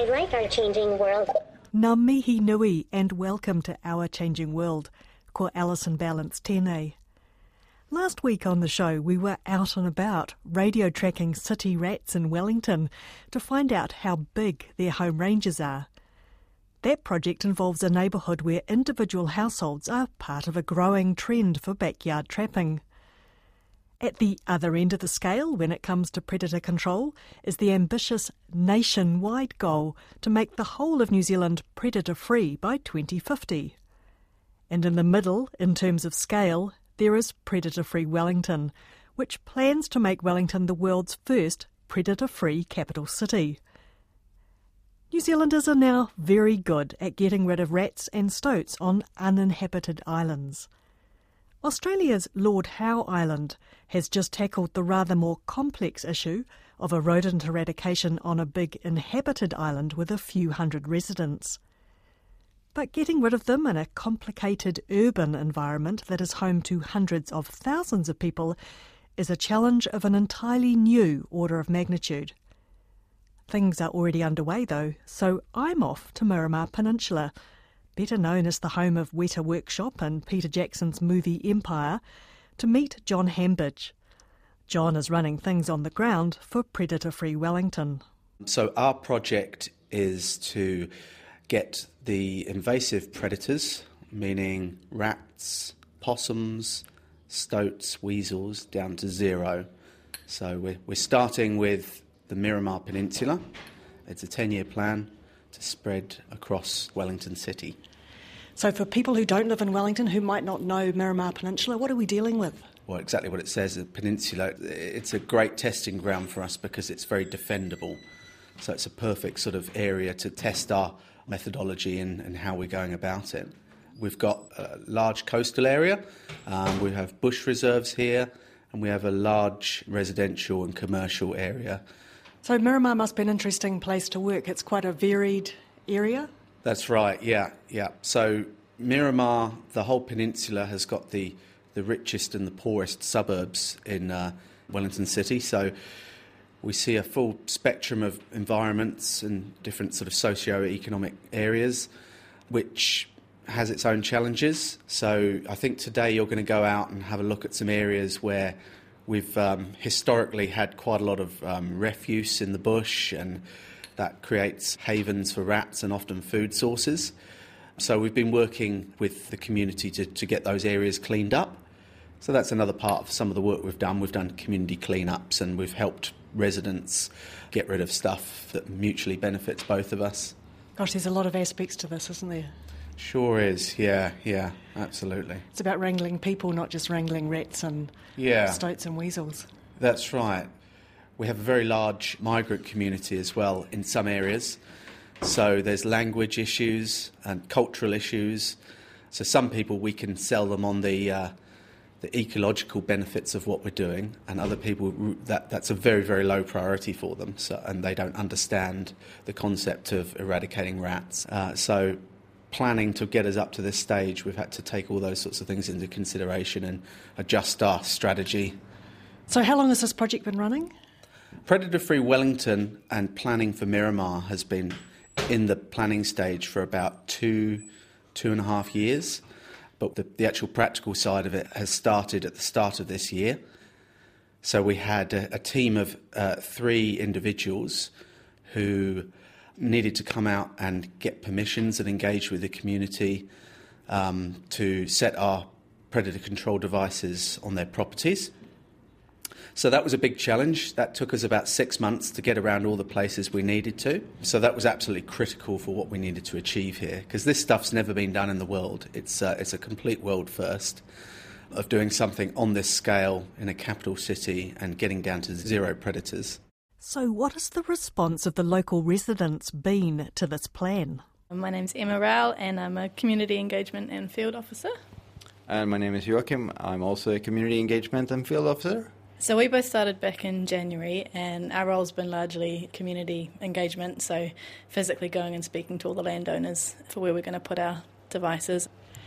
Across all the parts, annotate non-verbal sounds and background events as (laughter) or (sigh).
I like our changing world. Ngā nui and welcome to Our Changing World, ko Alison Ballance tēnei. Last week on the show, we were out and about radio tracking city rats in Wellington to find out how big their home ranges are. That project involves a neighbourhood where individual households are part of a growing trend for backyard trapping. At the other end of the scale, when it comes to predator control, is the ambitious nationwide goal to make the whole of New Zealand predator free by 2050. And in the middle, in terms of scale, there is Predator Free Wellington, which plans to make Wellington the world's first predator free capital city. New Zealanders are now very good at getting rid of rats and stoats on uninhabited islands. Australia's Lord Howe Island has just tackled the rather more complex issue of a rodent eradication on a big inhabited island with a few hundred residents. But getting rid of them in a complicated urban environment that is home to hundreds of thousands of people is a challenge of an entirely new order of magnitude. Things are already underway though, so I'm off to Miramar Peninsula, better known as the home of Weta Workshop and Peter Jackson's movie Empire, to meet John Hambidge. John is running things on the ground for Predator Free Wellington. So, our project is to get the invasive predators, meaning rats, possums, stoats, weasels, down to zero. So, we're, we're starting with the Miramar Peninsula. It's a 10 year plan to spread across Wellington City. So, for people who don't live in Wellington who might not know Miramar Peninsula, what are we dealing with? Well, exactly what it says, the peninsula. It's a great testing ground for us because it's very defendable. So it's a perfect sort of area to test our methodology and, and how we're going about it. We've got a large coastal area, um, we have bush reserves here, and we have a large residential and commercial area. So, Miramar must be an interesting place to work. It's quite a varied area. That's right, yeah, yeah. So Miramar, the whole peninsula has got the, the richest and the poorest suburbs in uh, Wellington City. So we see a full spectrum of environments and different sort of socio-economic areas, which has its own challenges. So I think today you're going to go out and have a look at some areas where we've um, historically had quite a lot of um, refuse in the bush and that creates havens for rats and often food sources. So we've been working with the community to, to get those areas cleaned up. So that's another part of some of the work we've done. We've done community cleanups and we've helped residents get rid of stuff that mutually benefits both of us. Gosh, there's a lot of aspects to this, isn't there? Sure is, yeah, yeah, absolutely. It's about wrangling people, not just wrangling rats and Yeah. stoats and weasels. That's right. We have a very large migrant community as well in some areas. So there's language issues and cultural issues. So some people we can sell them on the uh, the ecological benefits of what we're doing, and other people that that's a very very low priority for them. So and they don't understand the concept of eradicating rats. Uh, so planning to get us up to this stage, we've had to take all those sorts of things into consideration and adjust our strategy So, how long has this project been running? Predator Free Wellington and planning for Miramar has been in the planning stage for about two, two and a half years. But the, the actual practical side of it has started at the start of this year. So we had a, a team of uh, three individuals who needed to come out and get permissions and engage with the community um, to set our predator control devices on their properties. So that was a big challenge. That took us about six months to get around all the places we needed to. So that was absolutely critical for what we needed to achieve here, because this stuff's never been done in the world. It's, uh, it's a complete world first of doing something on this scale in a capital city and getting down to zero predators. So, what has the response of the local residents been to this plan? My name's Emma Rowell, and I'm a community engagement and field officer. And my name is Joachim. I'm also a community engagement and field officer. So we both started back in January, and our role's been largely community engagement, so physically going and speaking to all the landowners for where we're going to put our devices.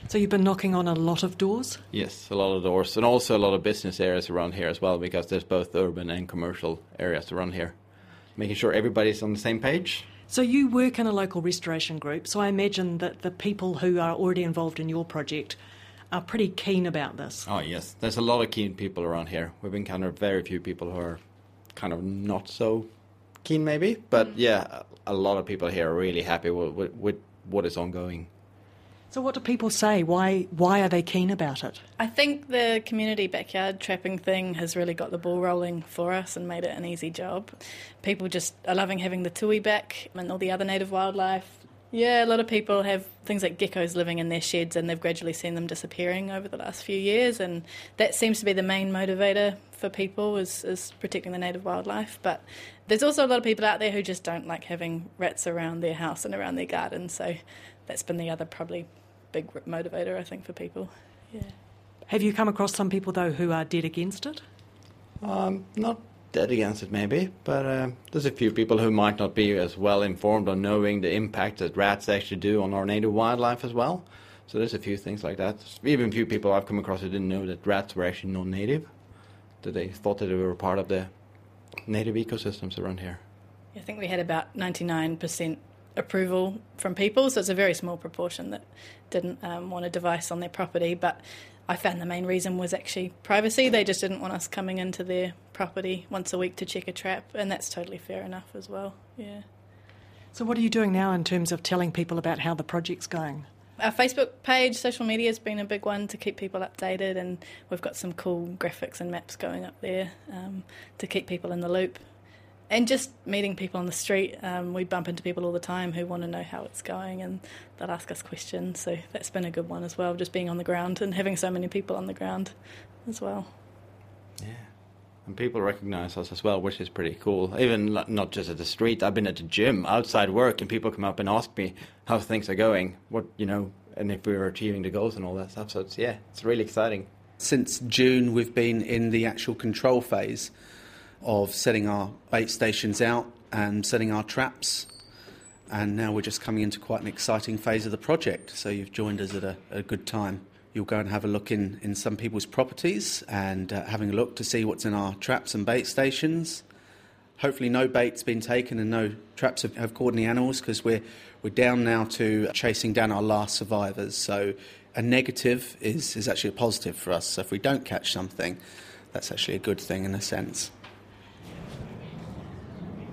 So you've been knocking on a lot of doors? Yes, a lot of doors, and also a lot of business areas around here as well, because there's both urban and commercial areas around here. Making sure everybody's on the same page. So you work in a local restoration group, so I imagine that the people who are already involved in your project are pretty keen about this. Oh yes, there's a lot of keen people around here. We've encountered very few people who are kind of not so keen, maybe. But mm. yeah, a lot of people here are really happy with, with, with what is ongoing. So, what do people say? Why why are they keen about it? I think the community backyard trapping thing has really got the ball rolling for us and made it an easy job. People just are loving having the tui back and all the other native wildlife. Yeah, a lot of people have things like geckos living in their sheds and they've gradually seen them disappearing over the last few years and that seems to be the main motivator for people is, is protecting the native wildlife. But there's also a lot of people out there who just don't like having rats around their house and around their garden, so that's been the other probably big motivator I think for people. Yeah. Have you come across some people though who are dead against it? Um, not dead against it, maybe. But uh, there's a few people who might not be as well informed on knowing the impact that rats actually do on our native wildlife as well. So there's a few things like that. Even a few people I've come across who didn't know that rats were actually non-native. That they thought that they were part of the native ecosystems around here. I think we had about 99% approval from people, so it's a very small proportion that didn't um, want a device on their property. But I found the main reason was actually privacy. They just didn't want us coming into their property once a week to check a trap, and that's totally fair enough as well. Yeah. So, what are you doing now in terms of telling people about how the project's going? Our Facebook page, social media has been a big one to keep people updated, and we've got some cool graphics and maps going up there um, to keep people in the loop and just meeting people on the street. Um, we bump into people all the time who want to know how it's going and they'll ask us questions. So that's been a good one as well, just being on the ground and having so many people on the ground as well. Yeah. And people recognize us as well, which is pretty cool. Even not just at the street. I've been at the gym outside work, and people come up and ask me how things are going, what you know, and if we're achieving the goals and all that stuff. So it's yeah, it's really exciting. Since June, we've been in the actual control phase of setting our bait stations out and setting our traps. And now we're just coming into quite an exciting phase of the project. So you've joined us at a, a good time. You'll go and have a look in, in some people's properties and uh, having a look to see what's in our traps and bait stations. Hopefully, no bait's been taken and no traps have, have caught any animals because we're, we're down now to chasing down our last survivors. So, a negative is, is actually a positive for us. So, if we don't catch something, that's actually a good thing in a sense.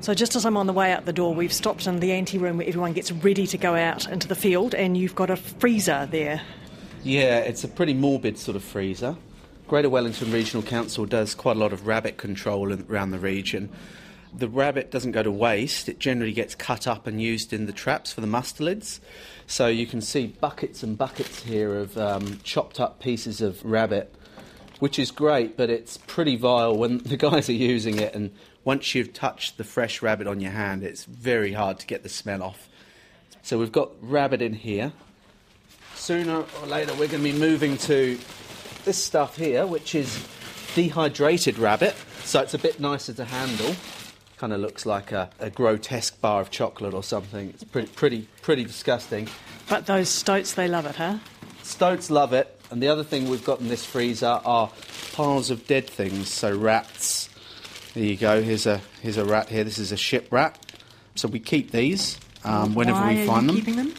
So just as I'm on the way out the door, we've stopped in the ante room where everyone gets ready to go out into the field, and you've got a freezer there. Yeah, it's a pretty morbid sort of freezer. Greater Wellington Regional Council does quite a lot of rabbit control around the region. The rabbit doesn't go to waste, it generally gets cut up and used in the traps for the mustelids. So you can see buckets and buckets here of um, chopped up pieces of rabbit, which is great, but it's pretty vile when (laughs) the guys are using it and once you've touched the fresh rabbit on your hand, it's very hard to get the smell off. So we've got rabbit in here. Sooner or later, we're going to be moving to this stuff here, which is dehydrated rabbit. So it's a bit nicer to handle. Kind of looks like a, a, grotesque bar of chocolate or something. It's pretty, pretty, pretty disgusting. But those stoats, they love it, huh? Stoats love it. And the other thing we've got in this freezer are piles of dead things, so rats, there you go. Here's a here's a rat here. This is a ship rat. So we keep these um, whenever Why we find them. Keeping them?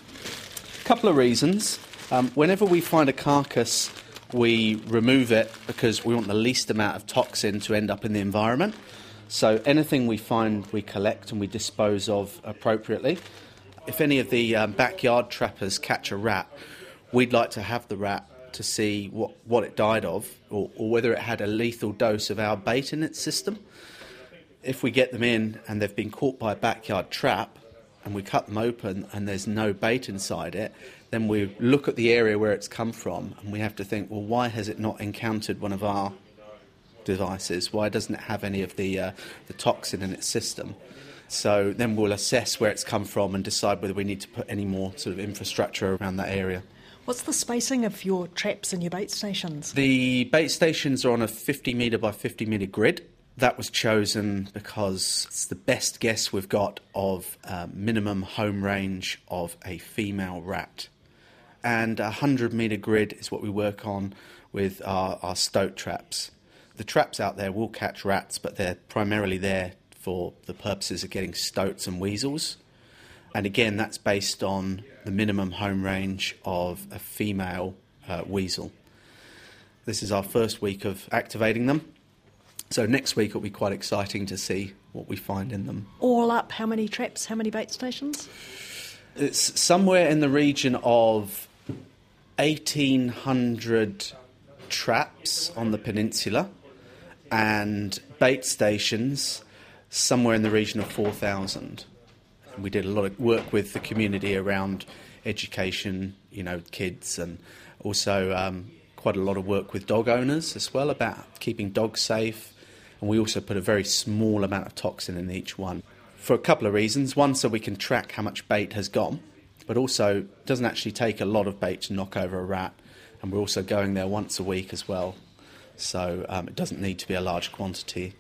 A couple of reasons. Um, whenever we find a carcass, we remove it because we want the least amount of toxin to end up in the environment. So anything we find, we collect and we dispose of appropriately. If any of the um, backyard trappers catch a rat, we'd like to have the rat to see what, what it died of or, or whether it had a lethal dose of our bait in its system. If we get them in and they've been caught by a backyard trap and we cut them open and there's no bait inside it, then we look at the area where it's come from and we have to think, well, why has it not encountered one of our devices? Why doesn't it have any of the, uh, the toxin in its system? So then we'll assess where it's come from and decide whether we need to put any more sort of infrastructure around that area. What's the spacing of your traps and your bait stations? The bait stations are on a 50 metre by 50 metre grid. That was chosen because it's the best guess we've got of uh, minimum home range of a female rat. And a 100 metre grid is what we work on with our, our stoat traps. The traps out there will catch rats, but they're primarily there for the purposes of getting stoats and weasels. And again, that's based on the minimum home range of a female uh, weasel. This is our first week of activating them. So next week it'll be quite exciting to see what we find in them. All up, how many traps, how many bait stations? It's somewhere in the region of 1,800 traps on the peninsula and bait stations somewhere in the region of 4,000. We did a lot of work with the community around education, you know, kids, and also um, quite a lot of work with dog owners as well about keeping dogs safe. And we also put a very small amount of toxin in each one for a couple of reasons. One, so we can track how much bait has gone, but also doesn't actually take a lot of bait to knock over a rat. And we're also going there once a week as well, so um, it doesn't need to be a large quantity.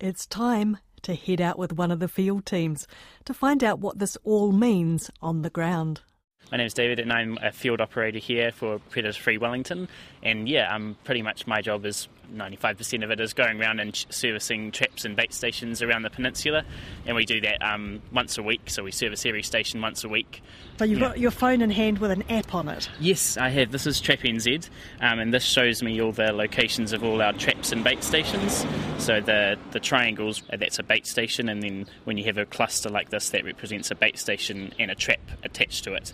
It's time to head out with one of the field teams to find out what this all means on the ground. My name's David, and I'm a field operator here for Predator Free Wellington. And yeah, I'm pretty much my job is 95% of it is going around and servicing traps and bait stations around the peninsula. And we do that um, once a week, so we service every station once a week. So you've Yeah. got your phone in hand with an app on it. Yes, I have. This is Trap NZ, um, and this shows me all the locations of all our traps and bait stations. So the the triangles, uh, that's a bait station, and then when you have a cluster like this, that represents a bait station and a trap attached to it.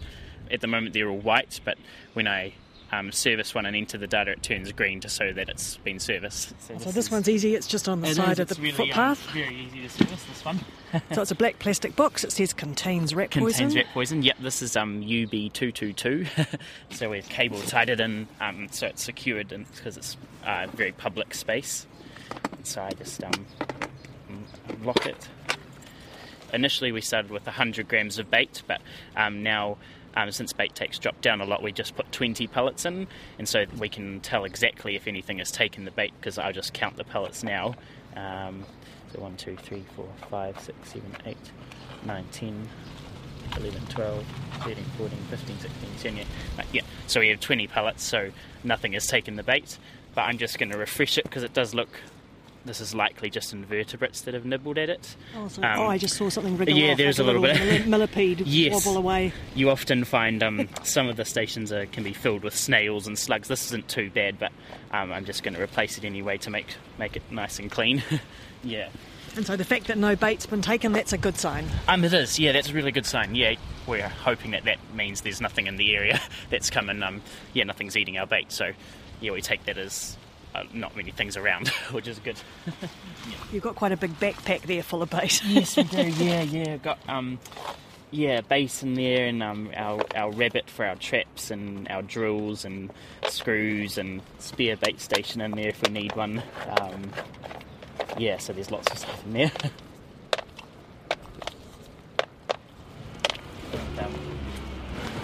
At the moment, they're all white, but when I um, service one and enter the data, it turns green to show that it's been serviced. So this one's easy, it's just on the It side is, of the really, footpath. Um, very easy to service this one. (laughs) so it's a black plastic box, it says contains rat Contains poison. rat poison. Yep, this is um, UB222. (laughs) so we've cable tied it in um, so it's secured because it's uh, very public space. So I just um, lock it. Initially, we started with 100 grams of bait, but um, now, um, since bait takes dropped down a lot, we just put 20 pellets in, and so we can tell exactly if anything has taken the bait because I'll just count the pellets now. Um, so 1, 2, 3, 4, 5, 6, 7, 8, 9, 10, 11, 12, 13, 14, 15, 16, 17, yeah. Right, yeah. So we have 20 pellets, so nothing has taken the bait. But I'm just going to refresh it because it does look. This is likely just invertebrates that have nibbled at it. Oh, so- Um, oh, I just saw something wriggle yeah, off, there's like a little bit. milli- millipede (laughs) Yes. wobble away. You often find um, some of the stations are, can be filled with snails and slugs. This isn't too bad, but um, I'm just going to replace it anyway to make make it nice and clean. (laughs) yeah. And so the fact that no bait's been taken, that's a good sign. Um, it is. Yeah, that's a really good sign. Yeah, we're hoping that that means there's nothing in the area (laughs) that's coming. Um, yeah, nothing's eating our bait. So, yeah, we take that as uh, not many things around, (laughs) which is good. You've got quite a big backpack there full of bait. (laughs) yes, we do. (laughs) Yeah, yeah. Got um, yeah, bait in there, and um, our our rabbit for our traps, and our drills and screws, and spare bait station in there if we need one. Um, yeah, so there's lots of stuff in there. And, um,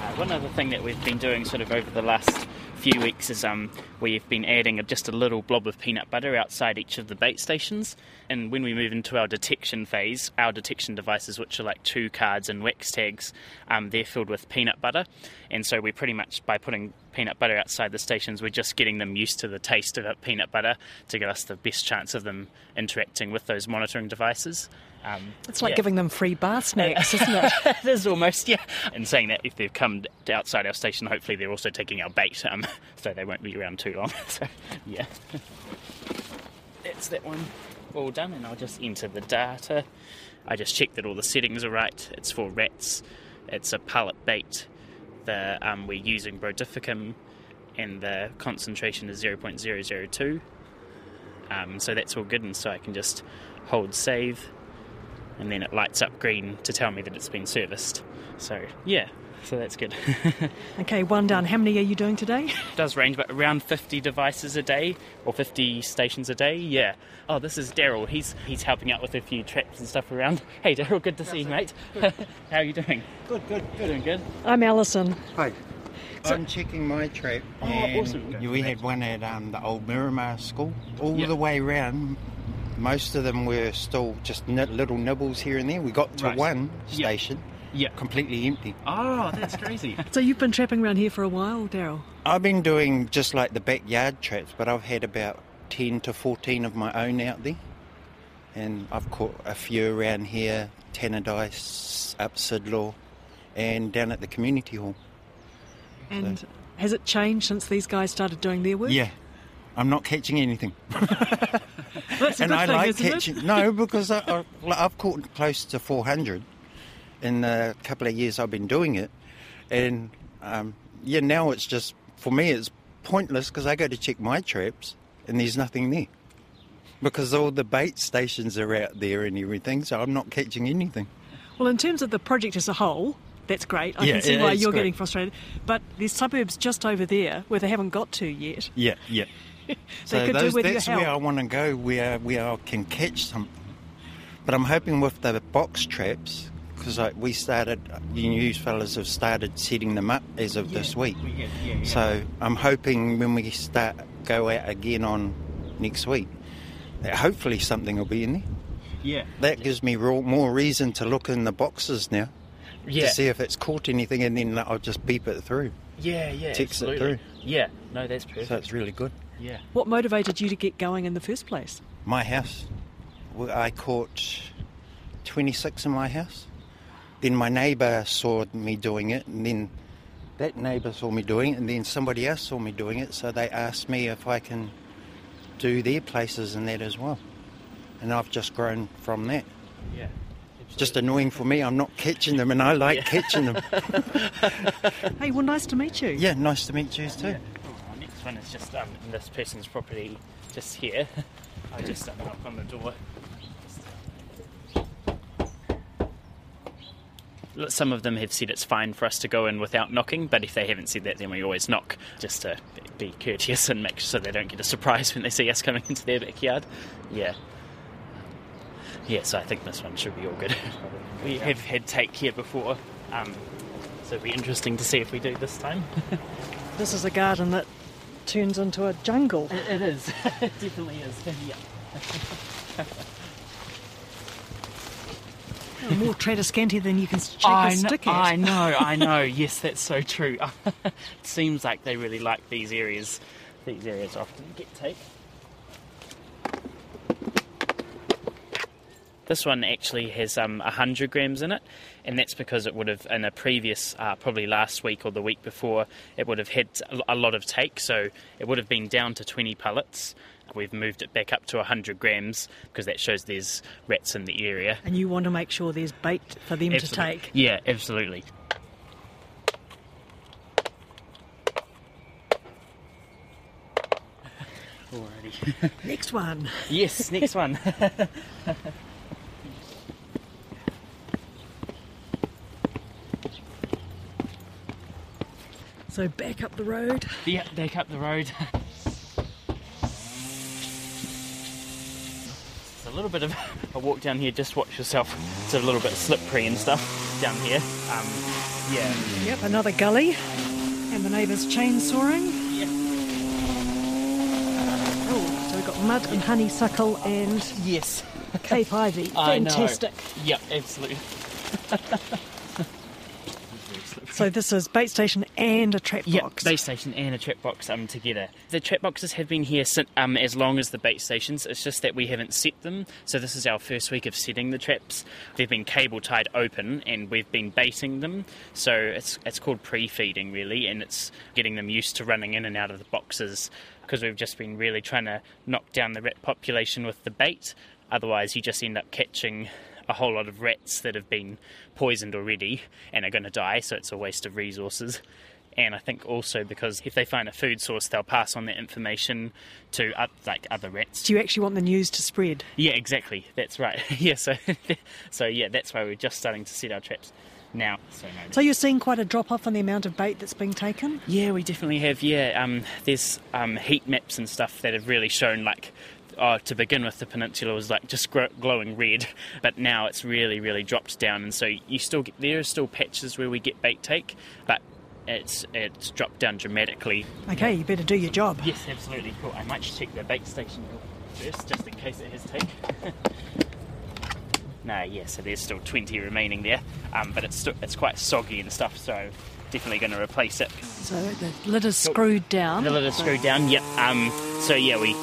uh, one other thing that we've been doing sort of over the last few weeks is um, we've been adding just a little blob of peanut butter outside each of the bait stations. And when we move into our detection phase, our detection devices, which are like chew cards and wax tags, um, they're filled with peanut butter. And so we pretty much, by putting peanut butter outside the stations, we're just getting them used to the taste of peanut butter to give us the best chance of them interacting with those monitoring devices. Um, It's like yeah. giving them free bar (laughs) snacks, isn't it? (laughs) it is almost, yeah. And saying that if they've come to outside our station, hopefully they're also taking our bait, um, (laughs) so they won't be around too long. So, yeah. That's that one all done, and I'll just enter the data. I just check that all the settings are right. It's for rats. It's a pellet bait. The, um, we're using brodifacoum, and the concentration is 0.002. Um, so that's all good, and so I can just hold save, and then it lights up green to tell me that it's been serviced. So yeah, so that's good. (laughs) Okay, one done. How many are you doing today? It does range, but around 50 devices a day or 50 stations a day. Yeah. Oh, this is Daryl. He's he's helping out with a few traps and stuff around. (laughs) Hey, Daryl, good to see you, mate. (laughs) How are you doing? Good, good, good. Doing good. I'm Alison. Hi. I'm checking my trap. Oh, and awesome. We had one at um, the old Miramar school. All Yep. the way round, most of them were still just ni- little nibbles here and there. We got to Right. one Yep. station, Yeah. completely empty. Oh, that's crazy. (laughs) So you've been trapping around here for a while, Daryl? I've been doing just like the backyard traps, but I've had about 10 to 14 of my own out there. And I've caught a few around here, Tannadice, up Sidlaw, and down at the community hall. And has it changed since these guys started doing their work? Yeah, I'm not catching anything. (laughs) That's and I thing, like isn't it? catching. No, because I, I, (laughs) I've caught close to 400 in the couple of years I've been doing it, and um, yeah, now it's just for me it's pointless because I go to check my traps and there's nothing there because all the bait stations are out there and everything, so I'm not catching anything. Well, in terms of the project as a whole, that's great. I Yeah, can see why you're great. getting frustrated. But there's suburbs just over there where they haven't got to yet. Yeah, yeah. (laughs) They so those, that's help. where I want to go, where where I can catch something. But I'm hoping with the box traps, because like we started, you news fellas have started setting them up as of this week. So I'm hoping when we start go out again on next week, that hopefully something will be in there. Yeah. That gives me more reason to look in the boxes now Yeah. to see if it's caught anything, and then I'll just beep it through. Yeah, yeah. Ticks it through. Yeah. No, that's perfect. So it's really good. Yeah. What motivated you to get going in the first place? My house. I caught 26 in my house. Then my neighbour saw me doing it, and then that neighbour saw me doing it, and then somebody else saw me doing it, so they asked me if I can do their places and that as well. And I've just grown from that. Yeah. Just annoying for me, I'm not catching them, and I like catching them. (laughs) Hey, well, nice to meet you. Yeah, nice to meet you too. Our next one is just um, in this person's property, just here. (laughs) I just um, knock on the door. Some of them have said it's fine for us to go in without knocking, but if they haven't said that, then we always knock just to be courteous and make sure they don't get a surprise when they see us coming into their backyard. Yeah. Yeah, so I think this one should be all good. (laughs) we have had take here before, um, so it'll be interesting to see if we do this time. (laughs) This is a garden that turns into a jungle. It is. (laughs) it definitely is. (laughs) Yeah. More Tradescantia than you can shake I a know, stick at. I know, (laughs) I know. Yes, that's so true. it seems like they really like these areas. These areas often get take. This one actually has um, 100 grams in it, and that's because it would have, in a previous, uh, probably last week or the week before, it would have had a lot of take, so it would have been down to 20 pellets. We've moved it back up to 100 grams because that shows there's rats in the area. And you want to make sure there's bait for them to take. Yeah, absolutely. Alrighty. (laughs) Next one. yes, next one. (laughs) So back up the road. yeah, back up the road. (laughs) It's a little bit of a walk down here. Just watch yourself. It's a little bit slippery and stuff down here. Um, yeah. Yep, another gully. And the neighbours chainsawing. Yeah. Oh, so we've got mud and honeysuckle and Yes. Cape Ivy. (laughs) I know. Fantastic. Yep, absolutely. (laughs) So this is bait station and a trap Yeah, box. bait station and a trap box um, together. The trap boxes have been here sin um, as long as the bait stations. It's just that we haven't set them. So this is our first week of setting the traps. They've been cable tied open, and we've been baiting them. So it's it's called pre-feeding really, and it's getting them used to running in and out of the boxes because we've just been really trying to knock down the rat population with the bait. Otherwise, you just end up catching a whole lot of rats that have been poisoned already and are going to die, so it's a waste of resources. and I think also because if they find a food source, they'll pass on that information to uh, like other rats. Do you actually want the news to spread? Yeah, exactly. That's right. (laughs) yeah, so (laughs) so yeah, that's why we're just starting to set our traps now. So, no, So you're seeing quite a drop off in the amount of bait that's being taken? yeah, we definitely have. Yeah, um, there's um, heat maps and stuff that have really shown like. Oh, to begin with, the peninsula was like just glowing red, (laughs) but now it's really, really dropped down, and so you still get there are still patches where we get bait take, but it's it's dropped down dramatically. Okay, you better do your job. Yes, absolutely. Cool. I might check the bait station first, just in case it has take. (laughs) no, yeah, so there's still 20 remaining there, um, but it's still, it's quite soggy and stuff, so definitely going to replace it. So the lid is screwed down. The lid is screwed down, yep. Um, so yeah, we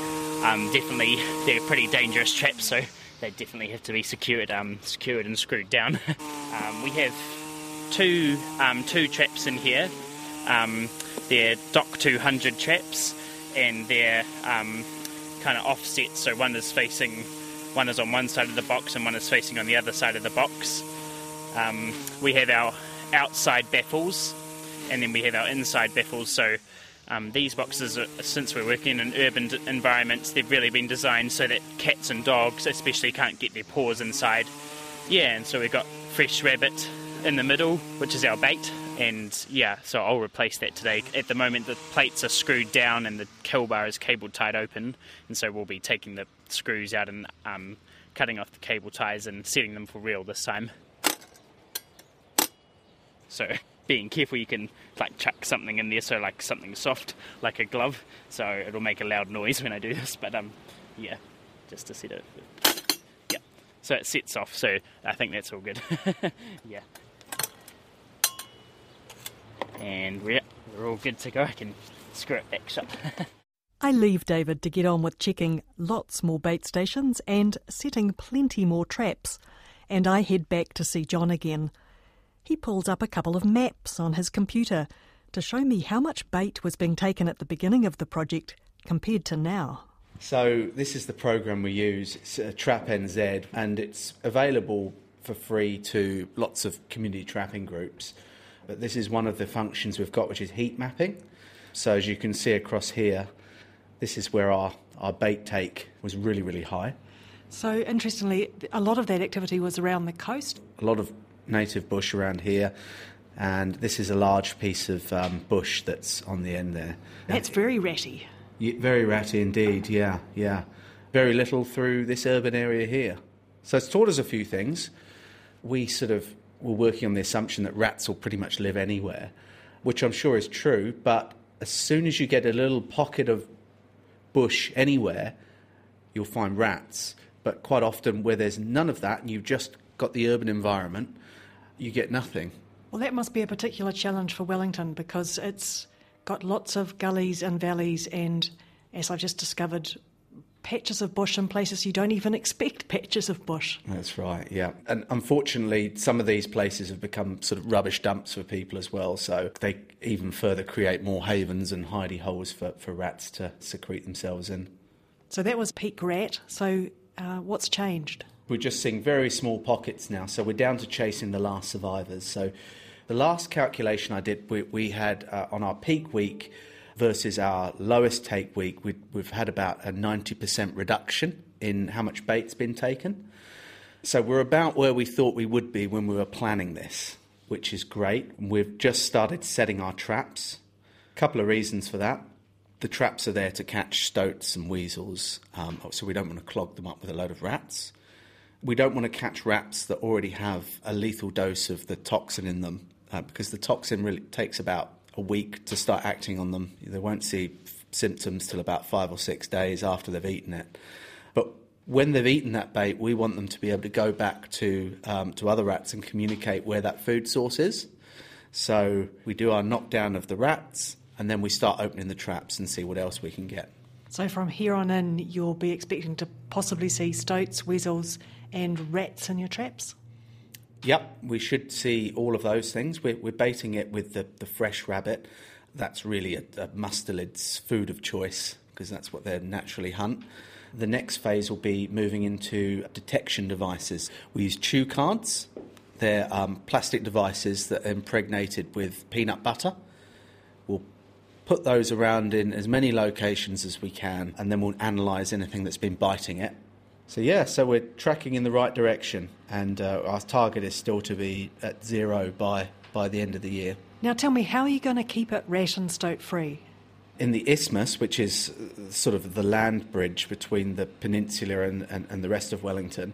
um, definitely, they're pretty dangerous traps, so they definitely have to be secured, um, secured and screwed down. (laughs) um, we have two, um, two traps in here. Um, they're DOC 200 traps, and they're kind of offset. So one is facing, one is on one side of the box, and one is facing on the other side of the box. We have our outside baffles, and then we have our inside baffles. So um, these boxes, are, since we're working in urban d- environments, they've really been designed so that cats and dogs, especially, can't get their paws inside. Yeah, and so we've got fresh rabbit in the middle, which is our bait. And yeah, so I'll replace that today. At the moment, the plates are screwed down and the kill bar is cable tied open, and so we'll be taking the screws out and um, cutting off the cable ties and setting them for real this time. So being careful, you can like chuck something in there, so like something soft, like a glove, so it'll make a loud noise when I do this. But um, yeah, just to set it. Yeah, so it sets off. So I think that's all good. (laughs) yeah. And we're, we're all good to go. I can screw it back shut. (laughs) I leave David to get on with checking lots more bait stations and setting plenty more traps. And I head back to see John again. He pulls up a couple of maps on his computer to show me how much bait was being taken at the beginning of the project compared to now. So this is the program we use. It's Trap NZ, and it's available for free to lots of community trapping groups. But this is one of the functions we've got, which is heat mapping. So as you can see across here, this is where our, our bait take was really, really high. So, interestingly, a lot of that activity was around the coast. A lot of native bush around here, and this is a large piece of um, bush that's on the end there. That's very ratty. Yeah, very ratty indeed, yeah, yeah. Very little through this urban area here. So it's taught us a few things. We sort of were working on the assumption that rats will pretty much live anywhere, which I'm sure is true, but as soon as you get a little pocket of bush anywhere, you'll find rats. But quite often, where there's none of that and you've just got the urban environment, you get nothing. Well, that must be a particular challenge for Wellington because it's got lots of gullies and valleys, and as I've just discovered, patches of bush in places you don't even (laughs) expect patches of bush. That's right, yeah. And unfortunately, some of these places have become sort of rubbish dumps for people as well, so they even further create more havens and hidey holes for, for rats to secrete themselves in. So that was peak rat. So uh, what's changed? We're just seeing very small pockets now, so we're down to chasing the last survivors. So the last calculation I did, we, we had uh, on our peak week versus our lowest take week, we, we've had about a 90% reduction in how much bait's been taken. So we're about where we thought we would be when we were planning this, which is great. We've just started setting our traps. A couple of reasons for that. The traps are there to catch stoats and weasels, um, so we don't want to clog them up with a load of rats. We don't want to catch rats that already have a lethal dose of the toxin in them, uh, because the toxin really takes about a week to start acting on them. They won't see f- symptoms till about five or six days after they've eaten it. But when they've eaten that bait, we want them to be able to go back to um, to other rats and communicate where that food source is. So we do our knockdown of the rats, and then we start opening the traps and see what else we can get. So from here on in, you'll be expecting to possibly see stoats, weasels, and rats in your traps. Yep, we should see all of those things. We're, we're baiting it with the, the fresh rabbit. That's really a, a mustelid's food of choice because that's what they naturally hunt. The next phase will be moving into detection devices. We use chew cards. They're um, plastic devices that are impregnated with peanut butter. We'll put those around in as many locations as we can, and then we'll analyse anything that's been biting it. So, yeah, so we're tracking in the right direction, and uh, our target is still to be at zero by, by the end of the year. Now, tell me, how are you going to keep it rat and stoat free? In the isthmus, which is uh, sort of the land bridge between the peninsula and, and, and the rest of Wellington,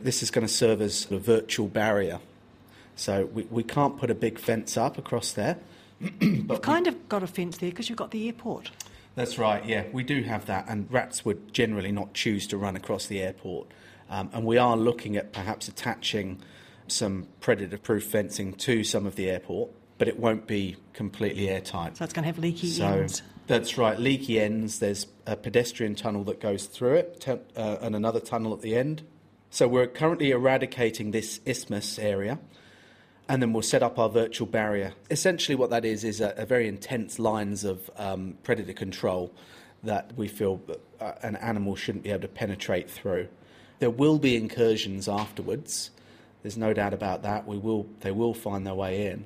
this is going to serve as a virtual barrier. So we, we can't put a big fence up across there. (clears throat) You've kind of got a fence there because you've got the airport. That's right, yeah, we do have that, and rats would generally not choose to run across the airport. Um, and we are looking at perhaps attaching some predator proof fencing to some of the airport, but it won't be completely airtight. So it's going to have leaky So ends. that's right, leaky ends. There's a pedestrian tunnel that goes through it, te- uh, and another tunnel at the end. So we're currently eradicating this isthmus area, and then we'll set up our virtual barrier. Essentially, what that is is a, a very intense lines of um, predator control that we feel uh, an animal shouldn't be able to penetrate through. There will be incursions afterwards. There's no doubt about that. We will, they will find their way in.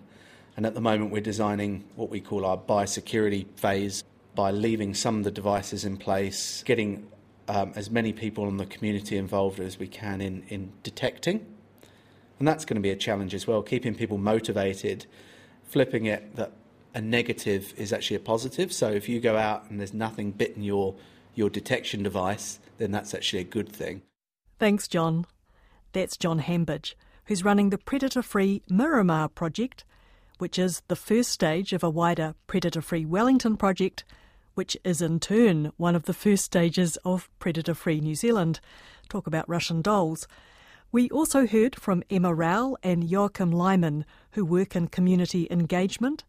And at the moment, we're designing what we call our biosecurity phase by leaving some of the devices in place, getting um, as many people in the community involved as we can in, in detecting. And that's going to be a challenge as well, keeping people motivated, flipping it that a negative is actually a positive. So if you go out and there's nothing bitten your, your detection device, then that's actually a good thing. Thanks, John. That's John Hambidge, who's running the Predator Free Miramar project, which is the first stage of a wider Predator Free Wellington project, which is in turn one of the first stages of Predator Free New Zealand. Talk about Russian dolls. We also heard from Emma Rowell and Joachim Lyman, who work in community engagement,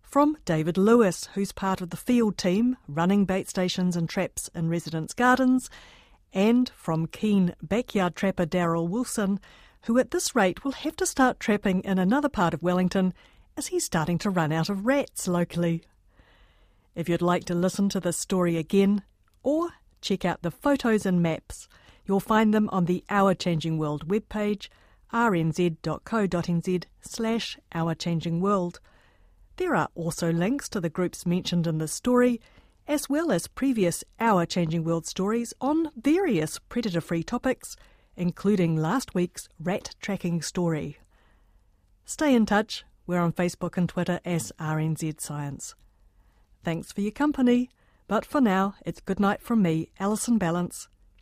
from David Lewis, who's part of the field team running bait stations and traps in residents' gardens, and from keen backyard trapper Daryl Wilson, who at this rate will have to start trapping in another part of Wellington as he's starting to run out of rats locally. If you'd like to listen to this story again or check out the photos and maps, you'll find them on the Our Changing World webpage, rnz.co.nz slash Our Changing World. There are also links to the groups mentioned in this story, as well as previous Our Changing World stories on various predator free topics, including last week's rat tracking story. Stay in touch. We're on Facebook and Twitter as RNZ Science. Thanks for your company, but for now, it's good night from me, Alison Ballance.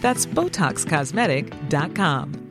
That's BotoxCosmetic.com.